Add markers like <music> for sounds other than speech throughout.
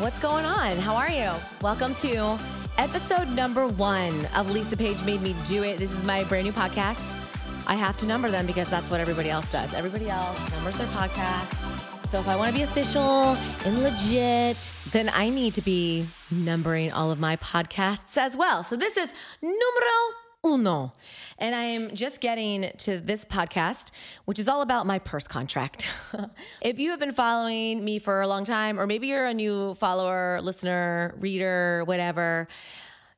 What's going on? How are you? Welcome to episode number one of Lisa Paige Made Me Do It. This is my brand new podcast. I have to number them because that's what everybody else does. Everybody else numbers their podcast. So if I want to be official and legit, then I need to be numbering all of my podcasts as well. So this is numero uno. And I am just getting to this podcast, which is all about my purse contract. <laughs> if you have been following me for a long time, or maybe you're a new follower, listener, reader, whatever,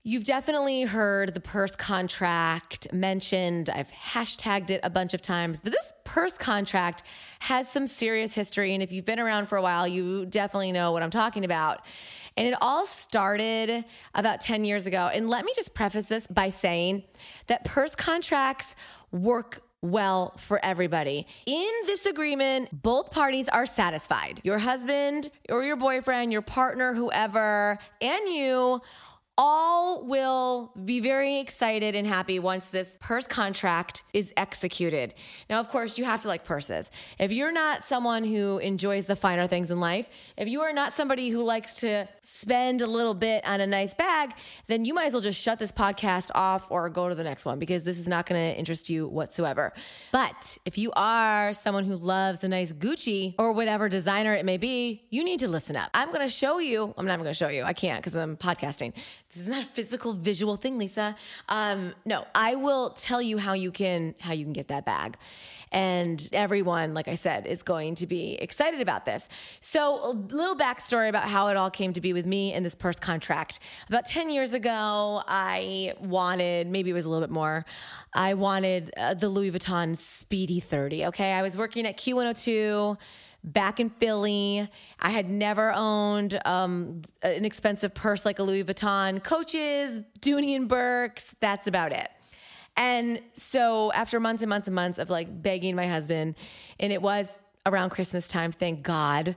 You've definitely heard the purse contract mentioned. I've hashtagged it a bunch of times, but this purse contract has some serious history. And if you've been around for a while, you definitely know what I'm talking about. And it all started about 10 years ago. And let me just preface this by saying that purse contracts work well for everybody. In this agreement, both parties are satisfied. Your husband or your boyfriend, your partner, whoever, and you all will be very excited and happy once this purse contract is executed. Now, of course, you have to like purses. If you're not someone who enjoys the finer things in life, if you are not somebody who likes to spend a little bit on a nice bag, then you might as well just shut this podcast off or go to the next one because this is not going to interest you whatsoever. But if you are someone who loves a nice Gucci or whatever designer it may be, you need to listen up. I'm going to show you, I'm not going to show you, I can't because I'm podcasting. This is not a physical visual thing, Lisa. Um, no, I will tell you how you can how you can get that bag. And everyone, like I said, is going to be excited about this. So, a little backstory about how it all came to be with me and this purse contract. About 10 years ago, I wanted, maybe it was a little bit more, I wanted uh, the Louis Vuitton Speedy 30. Okay. I was working at Q102 back in Philly. I had never owned um, an expensive purse like a Louis Vuitton, Coaches, Dooney and Bourkes. That's about it. And so after months and months and months of like begging my husband, and it was around Christmas time, thank God,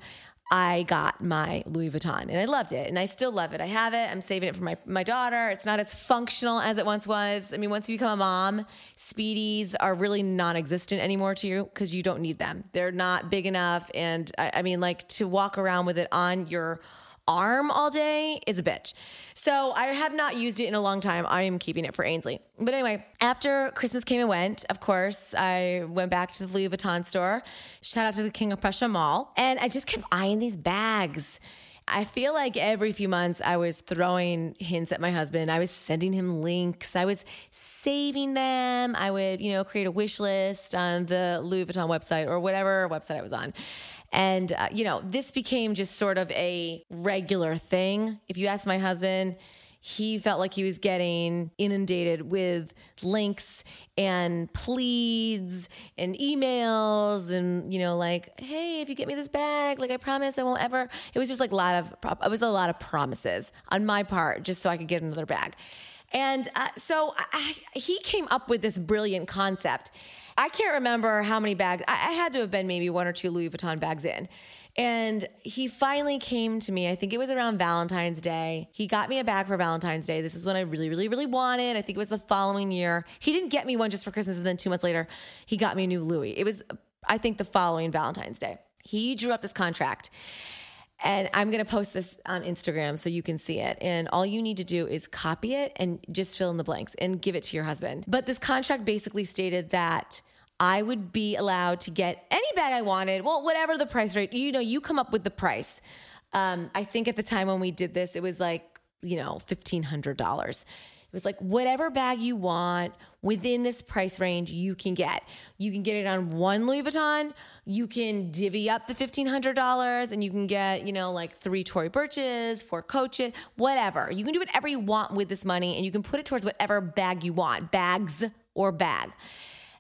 I got my Louis Vuitton and I loved it and I still love it. I have it. I'm saving it for my, my daughter. It's not as functional as it once was. I mean, once you become a mom, speedies are really non existent anymore to you because you don't need them. They're not big enough. And I, I mean, like to walk around with it on your arm all day is a bitch. So I have not used it in a long time. I am keeping it for Ainsley. But anyway, after Christmas came and went, of course, I went back to the Louis Vuitton store. Shout out to the King of Prussia Mall. And I just kept eyeing these bags. I feel like every few months I was throwing hints at my husband. I was sending him links. I was saving them. I would, you know, create a wish list on the Louis Vuitton website or whatever website I was on. And, uh, you know, this became just sort of a regular thing. If you ask my husband, he felt like he was getting inundated with links and pleads and emails and you know like hey if you get me this bag like i promise i won't ever it was just like a lot of it was a lot of promises on my part just so i could get another bag and uh, so I, he came up with this brilliant concept I can't remember how many bags. I, I had to have been maybe one or two Louis Vuitton bags in. And he finally came to me. I think it was around Valentine's Day. He got me a bag for Valentine's Day. This is what I really, really, really wanted. I think it was the following year. He didn't get me one just for Christmas. And then two months later, he got me a new Louis. It was, I think, the following Valentine's Day. He drew up this contract. And I'm going to post this on Instagram so you can see it. And all you need to do is copy it and just fill in the blanks and give it to your husband. But this contract basically stated that I would be allowed to get any bag I wanted. Well, whatever the price rate, you know, you come up with the price. Um, I think at the time when we did this, it was like, you know, $1,500. It was like whatever bag you want within this price range, you can get. You can get it on one Louis Vuitton. You can divvy up the $1,500 and you can get, you know, like three Tory Burches, four Coaches, whatever. You can do whatever you want with this money and you can put it towards whatever bag you want, bags or bag.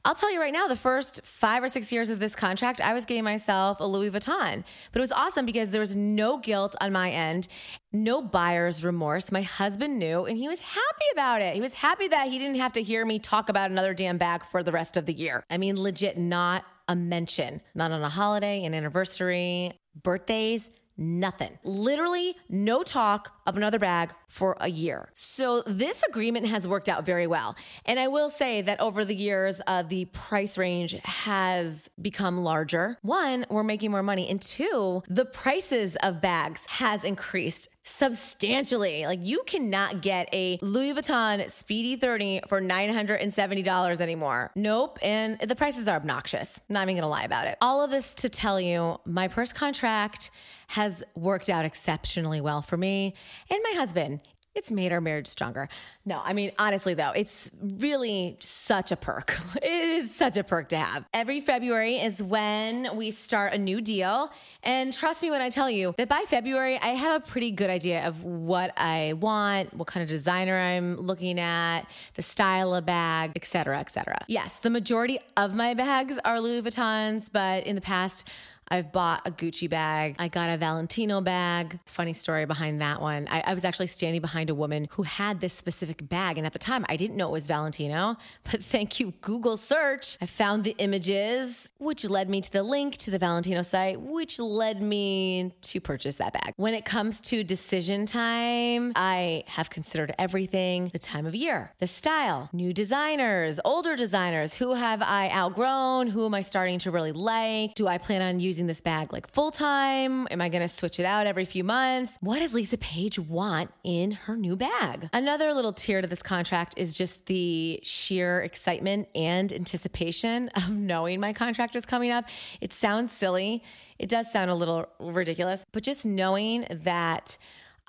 I'll tell you right now, the first five or six years of this contract, I was getting myself a Louis Vuitton. But it was awesome because there was no guilt on my end, no buyer's remorse. My husband knew and he was happy about it. He was happy that he didn't have to hear me talk about another damn bag for the rest of the year. I mean, legit, not a mention, not on a holiday, an anniversary, birthdays, nothing. Literally, no talk of another bag for a year. So, this agreement has worked out very well. And I will say that over the years, uh, the price range has become larger. One, we're making more money. And two, the prices of bags has increased substantially. Like you cannot get a Louis Vuitton Speedy 30 for $970 anymore. Nope. And the prices are obnoxious. Not even to lie about it. All of this to tell you my purse contract has worked out exceptionally well for me and my husband it's made our marriage stronger. No, I mean, honestly, though, it's really such a perk. <laughs> It is such a perk to have. Every February is when we start a new deal. And trust me when I tell you that by February, I have a pretty good idea of what I want, what kind of designer I'm looking at, the style of bag, et cetera, et cetera. Yes, the majority of my bags are Louis Vuittons, but in the past, I've bought a Gucci bag. I got a Valentino bag. Funny story behind that one. I, I, was actually standing behind a woman who had this specific bag. And at the time, I didn't know it was Valentino. <laughs> But thank you, Google search. I found the images, which led me to the link to the Valentino site, which led me to purchase that bag. When it comes to decision time, I have considered everything the time of year, the style, new designers, older designers. Who have I outgrown? Who am I starting to really like? Do I plan on using using this bag like full time? Am I going to switch it out every few months? What does Lisa Paige want in her new bag? Another little tier to this contract is just the sheer excitement and anticipation <laughs> of knowing my contract is coming up. It sounds silly. It does sound a little ridiculous, but just knowing that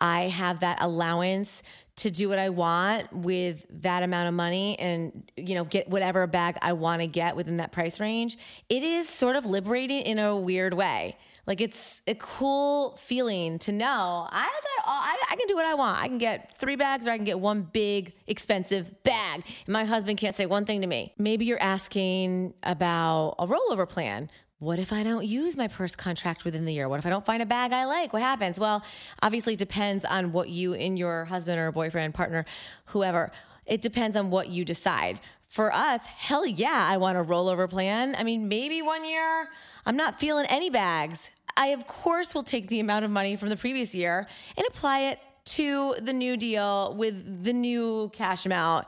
I have that allowance to do what I want with that amount of money and you know get whatever bag I want to get within that price range, it is sort of liberating in a weird way. Like it's a cool feeling to know I got all, I, I can do what I want. I can get three bags or I can get one big expensive bag. And my husband can't say one thing to me. Maybe you're asking about a rollover plan. What if I don't use my purse contract within the year? What if I don't find a bag I like? What happens? Well, obviously, depends on what you and your husband or boyfriend, partner, whoever, it depends on what you decide. For us, hell yeah, I want a rollover plan. I mean, maybe one year I'm not feeling any bags. I, of course, will take the amount of money from the previous year and apply it to the new deal with the new cash amount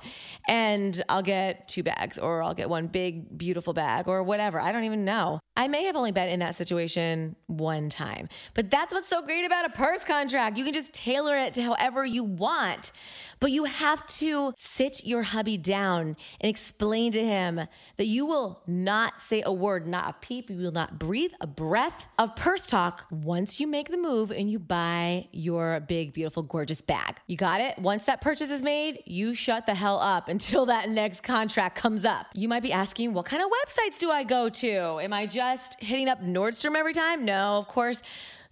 and I'll get two bags or I'll get one big, beautiful bag or whatever. I don't even know. I may have only been in that situation one time, but that's what's so great about a purse contract. You can just tailor it to however you want, but you have to sit your hubby down and explain to him that you will not say a word, not a peep, you will not breathe a breath of purse talk once you make the move and you buy your big, beautiful gorgeous bag. You got it? Once that purchase is made, you shut the hell up <laughs> until that next contract comes up. You might be asking, what kind of websites do I go to? Am I just hitting up Nordstrom every time? No, of course.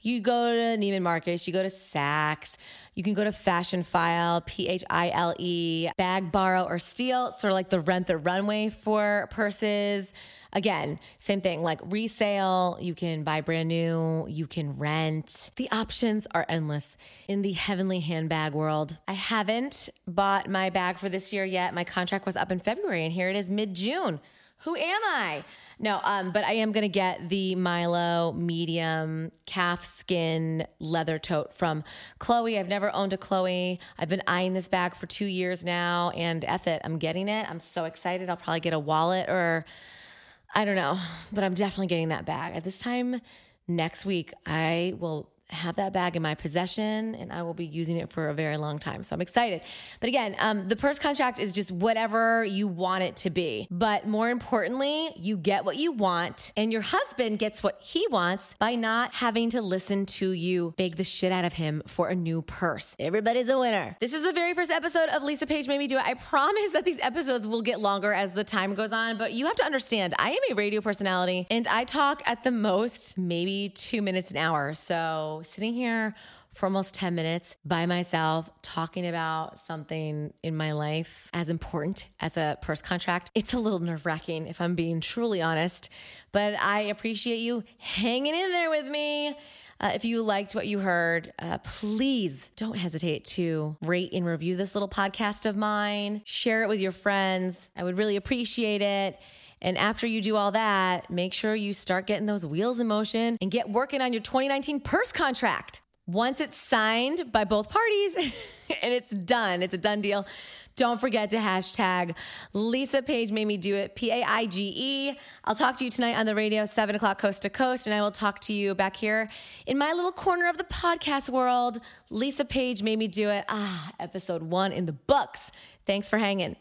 You go to Neiman Marcus, you go to Saks. You can go to Fashionphile, P H I L E, Bag Borrow or Steal, sort of like the rent the runway for purses. Again, same thing like resale, you can buy brand new, you can rent. The options are endless in the heavenly handbag world. I haven't bought my bag for this year yet. My contract was up in February, and here it is mid June. Who am I? No, um, but I am gonna get the Mylo medium calf skin leather tote from Chloe. I've never owned a Chloe. I've been eyeing this bag for two years now, and F it, I'm getting it. I'm so excited. I'll probably get a wallet or I don't know, but I'm definitely getting that bag. At this time next week, I will have that bag in my possession and I will be using it for a very long time. So I'm excited. But again, um, the purse contract is just whatever you want it to be. But more importantly, you get what you want and your husband gets what he wants by not having to listen to you beg the shit out of him for a new purse. Everybody's a winner. This is the very first episode of Lisa Paige Made Me Do It. I promise that these episodes will get longer as the time goes on, but you have to understand I am a radio personality and I talk at the most maybe two minutes an hour. So sitting here for almost 10 minutes by myself talking about something in my life as important as a purse contract. It's a little nerve wracking if I'm being truly honest, but I appreciate you hanging in there with me. Uh, if you liked what you heard, uh, please don't hesitate to rate and review this little podcast of mine. Share it with your friends. I would really appreciate it. And after you do all that, make sure you start getting those wheels in motion and get working on your 2019 purse contract. Once it's signed by both parties <laughs> and it's done, it's a done deal. Don't forget to hashtag Lisa Paige made me do it, P A I G E. I'll talk to you tonight on the radio, 7 o'clock coast to coast, and I will talk to you back here in my little corner of the podcast world. Lisa Paige made me do it. Ah, episode one in the books. Thanks for hanging.